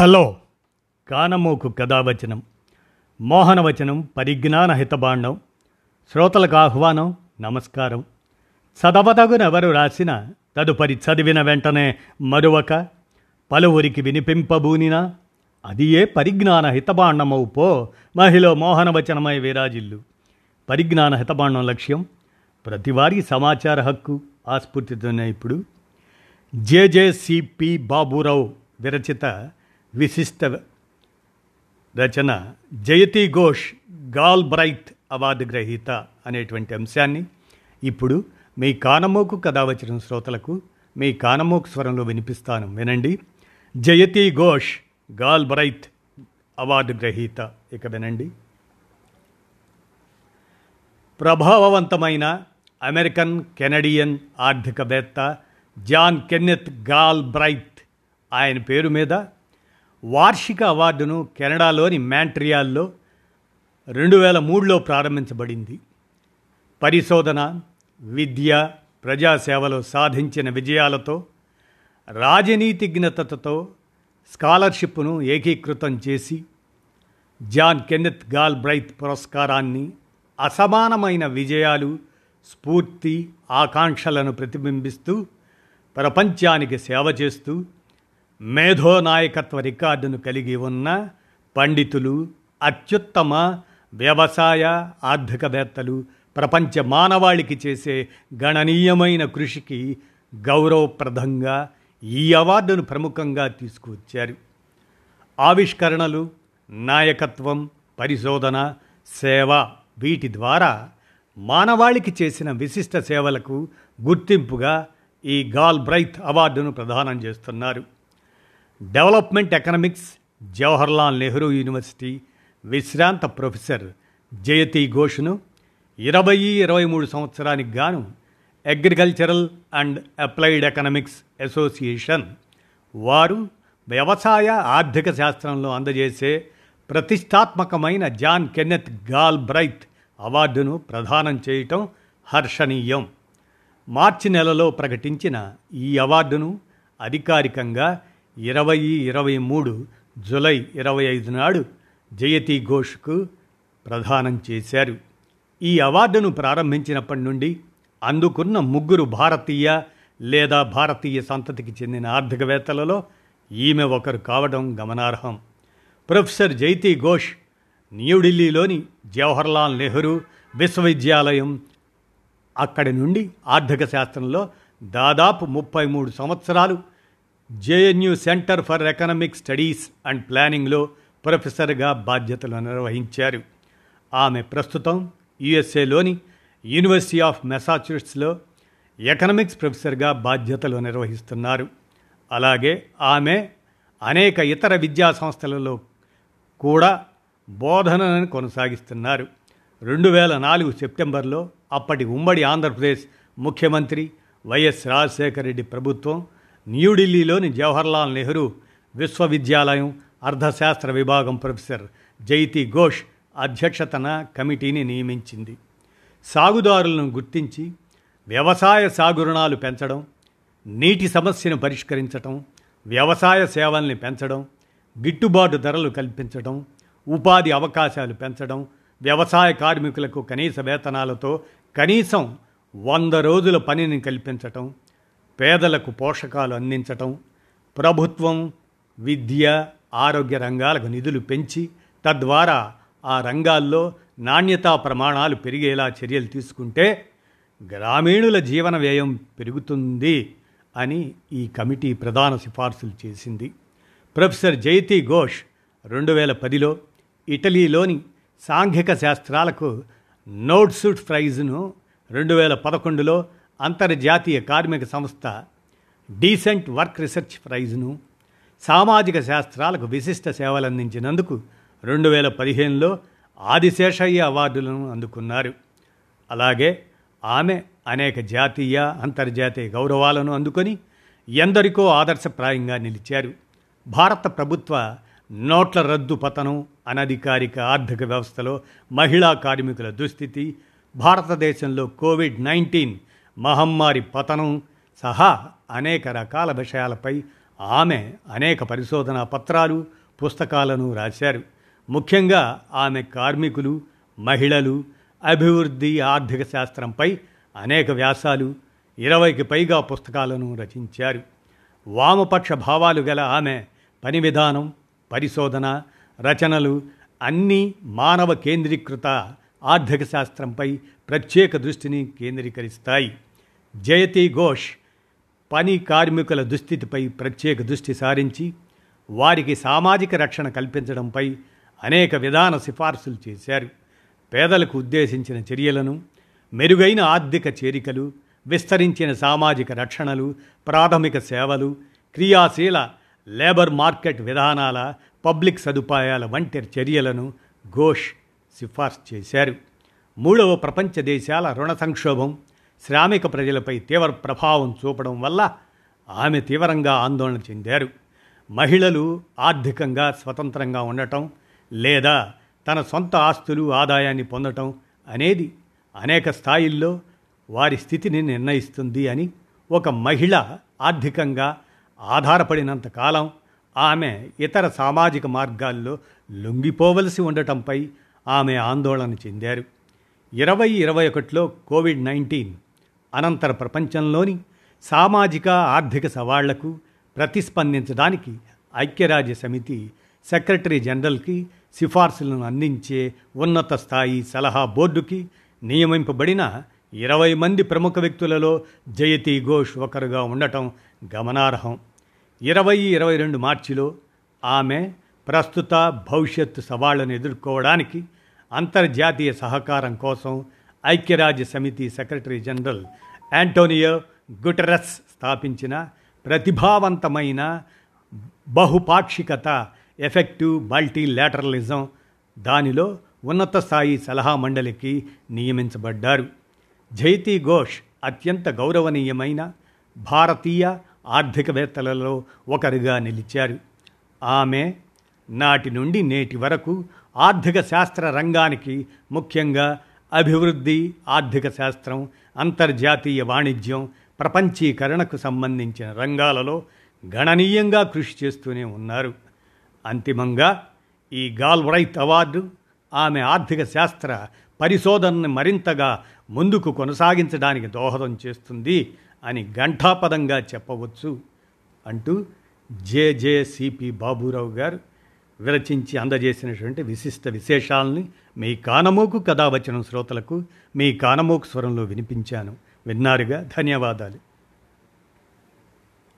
Hello. కానమోకు కథావచనం మోహనవచనం పరిజ్ఞాన హితబాండం శ్రోతలకు ఆహ్వానం నమస్కారం. చదవదగునెవరు రాసిన తదుపరి చదివిన వెంటనే మరువక పలువురికి వినిపింపబూనినా అది ఏ పరిజ్ఞాన హితబాండమవు పో మహిళ మోహనవచనమై విరాజిల్లు. పరిజ్ఞాన హితబాండం లక్ష్యం ప్రతివారీ సమాచార హక్కు ఆస్ఫూర్తితోనే ఇప్పుడు. జేజేసిపి బాబురావు విరచిత విశిష్ట రచన జయతి ఘోష్ గాల్ బ్రైట్ అవార్డు గ్రహీత అనేటువంటి అంశాన్ని ఇప్పుడు మీ కానమోకు కథ వచ్చిన శ్రోతలకు మీ కానమోకు స్వరంలో వినిపిస్తాను. వినండి. జయతి ఘోష్ గాల్ బ్రైత్ అవార్డు గ్రహీత. ఇక వినండి. ప్రభావవంతమైన అమెరికన్ కెనడియన్ ఆర్థికవేత్త జాన్ కెన్నెత్ గాల్ బ్రైత్ ఆయన పేరు మీద వార్షిక అవార్డును కెనడాలోని మ్యాంట్రియాల్లో రెండు వేల మూడులో ప్రారంభించబడింది. పరిశోధన విద్య ప్రజాసేవలో సాధించిన విజయాలతో రాజనీతిజ్ఞతతో స్కాలర్షిప్ను ఏకీకృతం చేసి జాన్ కెన్నెత్ గాల్ బ్రైత్ పురస్కారాన్ని అసమానమైన విజయాలు స్ఫూర్తి ఆకాంక్షలను ప్రతిబింబిస్తూ ప్రపంచానికి సేవ చేస్తూ మేధో నాయకత్వ రికార్డును కలిగి ఉన్న పండితులు అత్యుత్తమ వ్యవసాయ ఆర్థికవేత్తలు ప్రపంచ మానవాళికి చేసే గణనీయమైన కృషికి గౌరవప్రదంగా ఈ అవార్డును ప్రముఖంగా తీసుకువచ్చారు. ఆవిష్కరణలు నాయకత్వం పరిశోధన సేవ వీటి ద్వారా మానవాళికి చేసిన విశిష్ట సేవలకు గుర్తింపుగా ఈ గాల్ బ్రైత్ అవార్డును ప్రదానం చేస్తున్నారు. Development economics Jawaharlal Nehru university విశ్రాంత ప్రొఫెసర్ జయతి ఘోష్ను ఇరవై ఇరవై మూడు సంవత్సరానికి గాను agricultural and applied economics association వారు వ్యవసాయ ఆర్థిక శాస్త్రంలో అందజేసే ప్రతిష్టాత్మకమైన జాన్ కెన్నెత్ గాల్ బ్రైత్ అవార్డును ప్రదానం చేయటం హర్షణీయం. మార్చి నెలలో ప్రకటించిన ఈ అవార్డును అధికారికంగా ఇరవై ఇరవై మూడు జులై ఇరవై ఐదు నాడు జయతి ఘోష్కు ప్రదానం చేశారు. ఈ అవార్డును ప్రారంభించినప్పటి నుండి అందుకున్న ముగ్గురు భారతీయ లేదా భారతీయ సంతతికి చెందిన ఆర్థికవేత్తలలో ఈమె ఒకరు కావడం గమనార్హం. ప్రొఫెసర్ జైతి ఘోష్ న్యూఢిల్లీలోని జవహర్లాల్ నెహ్రూ విశ్వవిద్యాలయం అక్కడి నుండి ఆర్థిక శాస్త్రంలో దాదాపు ముప్పై మూడు సంవత్సరాలు JNU centre for economic studies and ప్లానింగ్లో ప్రొఫెసర్గా బాధ్యతలు నిర్వహించారు. ఆమె ప్రస్తుతం యుఎస్ఏలోని యూనివర్సిటీ ఆఫ్ మెసాచ్యూట్స్లో ఎకనామిక్స్ ప్రొఫెసర్గా బాధ్యతలు నిర్వహిస్తున్నారు. అలాగే ఆమె అనేక ఇతర విద్యా సంస్థలలో కూడా బోధనను కొనసాగిస్తున్నారు. రెండు వేల నాలుగు సెప్టెంబర్లో అప్పటి ఉమ్మడి ఆంధ్రప్రదేశ్ ముఖ్యమంత్రి వైఎస్ రాజశేఖర రెడ్డి ప్రభుత్వం న్యూఢిల్లీలోని జవహర్లాల్ నెహ్రూ విశ్వవిద్యాలయం అర్థశాస్త్ర విభాగం ప్రొఫెసర్ జైతి ఘోష్ అధ్యక్షతన కమిటీని నియమించింది. సాగుదారులను గుర్తించి వ్యవసాయ సాగు రుణాలు పెంచడం నీటి సమస్యను పరిష్కరించడం వ్యవసాయ సేవల్ని పెంచడం గిట్టుబాటు ధరలు కల్పించడం ఉపాధి అవకాశాలు పెంచడం వ్యవసాయ కార్మికులకు కనీస వేతనాలతో కనీసం వంద రోజుల పనిని కల్పించటం పేదలకు పోషకాలు అందించటం ప్రభుత్వం విద్య ఆరోగ్య రంగాలకు నిధులు పెంచి తద్వారా ఆ రంగాల్లో నాణ్యతా ప్రమాణాలు పెరిగేలా చర్యలు తీసుకుంటే గ్రామీణుల జీవన వ్యయం పెరుగుతుంది అని ఈ కమిటీ ప్రధాన సిఫార్సులు చేసింది. ప్రొఫెసర్ జైతి ఘోష్ రెండు వేల పదిలో ఇటలీలోని సాంఘిక శాస్త్రాలకు నోట్సుట్ ప్రైజ్ను రెండు వేల పదకొండులో అంతర్జాతీయ కార్మిక సంస్థ డీసెంట్ వర్క్ రీసెర్చ్ ప్రైజ్ను సామాజిక శాస్త్రాలకు విశిష్ట సేవలు అందించినందుకు రెండు వేల పదిహేనులో ఆదిశేషయ్య అవార్డులను అందుకున్నారు. అలాగే ఆమె అనేక జాతీయ అంతర్జాతీయ గౌరవాలను అందుకొని ఎందరికో ఆదర్శప్రాయంగా నిలిచారు. భారత ప్రభుత్వ నోట్ల రద్దు పతనం అనధికారిక ఆర్థిక వ్యవస్థలో మహిళా కార్మికుల దుస్థితి భారతదేశంలో కోవిడ్ నైన్టీన్ మహమ్మారి పతనం సహా అనేక రకాల విషయాలపై ఆమె అనేక పరిశోధనా పత్రాలు పుస్తకాలను రాశారు. ముఖ్యంగా ఆమె కార్మికులు మహిళలు అభివృద్ధి ఆర్థిక శాస్త్రంపై అనేక వ్యాసాలు ఇరవైకి పైగా పుస్తకాలను రచించారు. వామపక్ష భావాలు గల ఆమె పని విధానం పరిశోధన రచనలు అన్నీ మానవ కేంద్రీకృత ఆర్థిక శాస్త్రంపై ప్రత్యేక దృష్టిని కేంద్రీకరిస్తాయి. జయతి ఘోష్ పని కార్మికుల దుస్థితిపై ప్రత్యేక దృష్టి సారించి వారికి సామాజిక రక్షణ కల్పించడంపై అనేక విధాన సిఫార్సులు చేశారు. పేదలకు ఉద్దేశించిన చర్యలను మెరుగైన ఆర్థిక చేరికలు విస్తరించిన సామాజిక రక్షణలు ప్రాథమిక సేవలు క్రియాశీల లేబర్ మార్కెట్ విధానాల పబ్లిక్ సదుపాయాల వంటి చర్యలను ఘోష్ సిఫార్సు చేశారు. మూడవ ప్రపంచ దేశాల రుణ సంక్షోభం శ్రామిక ప్రజలపై తీవ్ర ప్రభావం చూపడం వల్ల ఆమె తీవ్రంగా ఆందోళన చెందారు. మహిళలు ఆర్థికంగా స్వతంత్రంగా ఉండటం లేదా తన సొంత ఆస్తులు ఆదాయాన్ని పొందటం అనేది అనేక స్థాయిల్లో వారి స్థితిని నిర్ణయిస్తుంది అని ఒక మహిళ ఆర్థికంగా ఆధారపడినంత కాలం ఆమె ఇతర సామాజిక మార్గాల్లో లొంగిపోవలసి ఉండటంపై ఆమె ఆందోళన చెందారు. ఇరవై ఇరవై ఒకటిలో కోవిడ్ నైన్టీన్ అనంతర ప్రపంచంలోని సామాజిక ఆర్థిక సవాళ్ళకు ప్రతిస్పందించడానికి ఐక్యరాజ్య సమితి సెక్రటరీ జనరల్కి సిఫార్సులను అందించే ఉన్నత స్థాయి సలహా బోర్డుకి నియమింపబడిన ఇరవై మంది ప్రముఖ వ్యక్తులలో జయతి ఘోష్ ఒకరుగా ఉండటం గమనార్హం. ఇరవై ఇరవై రెండు మార్చిలో ఆమె ప్రస్తుత భవిష్యత్తు సవాళ్ళను ఎదుర్కోవడానికి అంతర్జాతీయ సహకారం కోసం ఐక్యరాజ్య సమితి సెక్రటరీ జనరల్ యాంటోనియో గుటరస్ స్థాపించిన ప్రతిభావంతమైన బహుపాక్షికత ఎఫెక్టివ్ మల్టీలాటరలిజం దానిలో ఉన్నత స్థాయి సలహా మండలికి నియమించబడ్డారు. జైతి ఘోష్ అత్యంత గౌరవనీయమైన భారతీయ ఆర్థికవేత్తలలో ఒకరుగా నిలిచారు. ఆమె నాటి నుండి నేటి వరకు ఆర్థిక శాస్త్ర రంగానికి ముఖ్యంగా అభివృద్ధి ఆర్థిక శాస్త్రం అంతర్జాతీయ వాణిజ్యం ప్రపంచీకరణకు సంబంధించిన రంగాలలో గణనీయంగా కృషి చేస్తూనే ఉన్నారు. అంతిమంగా ఈ గాల్వరైత్ అవార్డు ఆమె ఆర్థిక శాస్త్ర పరిశోధనను మరింతగా ముందుకు కొనసాగించడానికి దోహదం చేస్తుంది అని ఘంటాపదంగా చెప్పవచ్చు అంటూ జేజేసిపి బాబురావు గారు విరచించి అందజేసినటువంటి విశిష్ట విశేషాలని మీ కానమోకు కథావచనం శ్రోతలకు మీ కానమోకు స్వరంలో వినిపించాను. విన్నారుగా? ధన్యవాదాలు.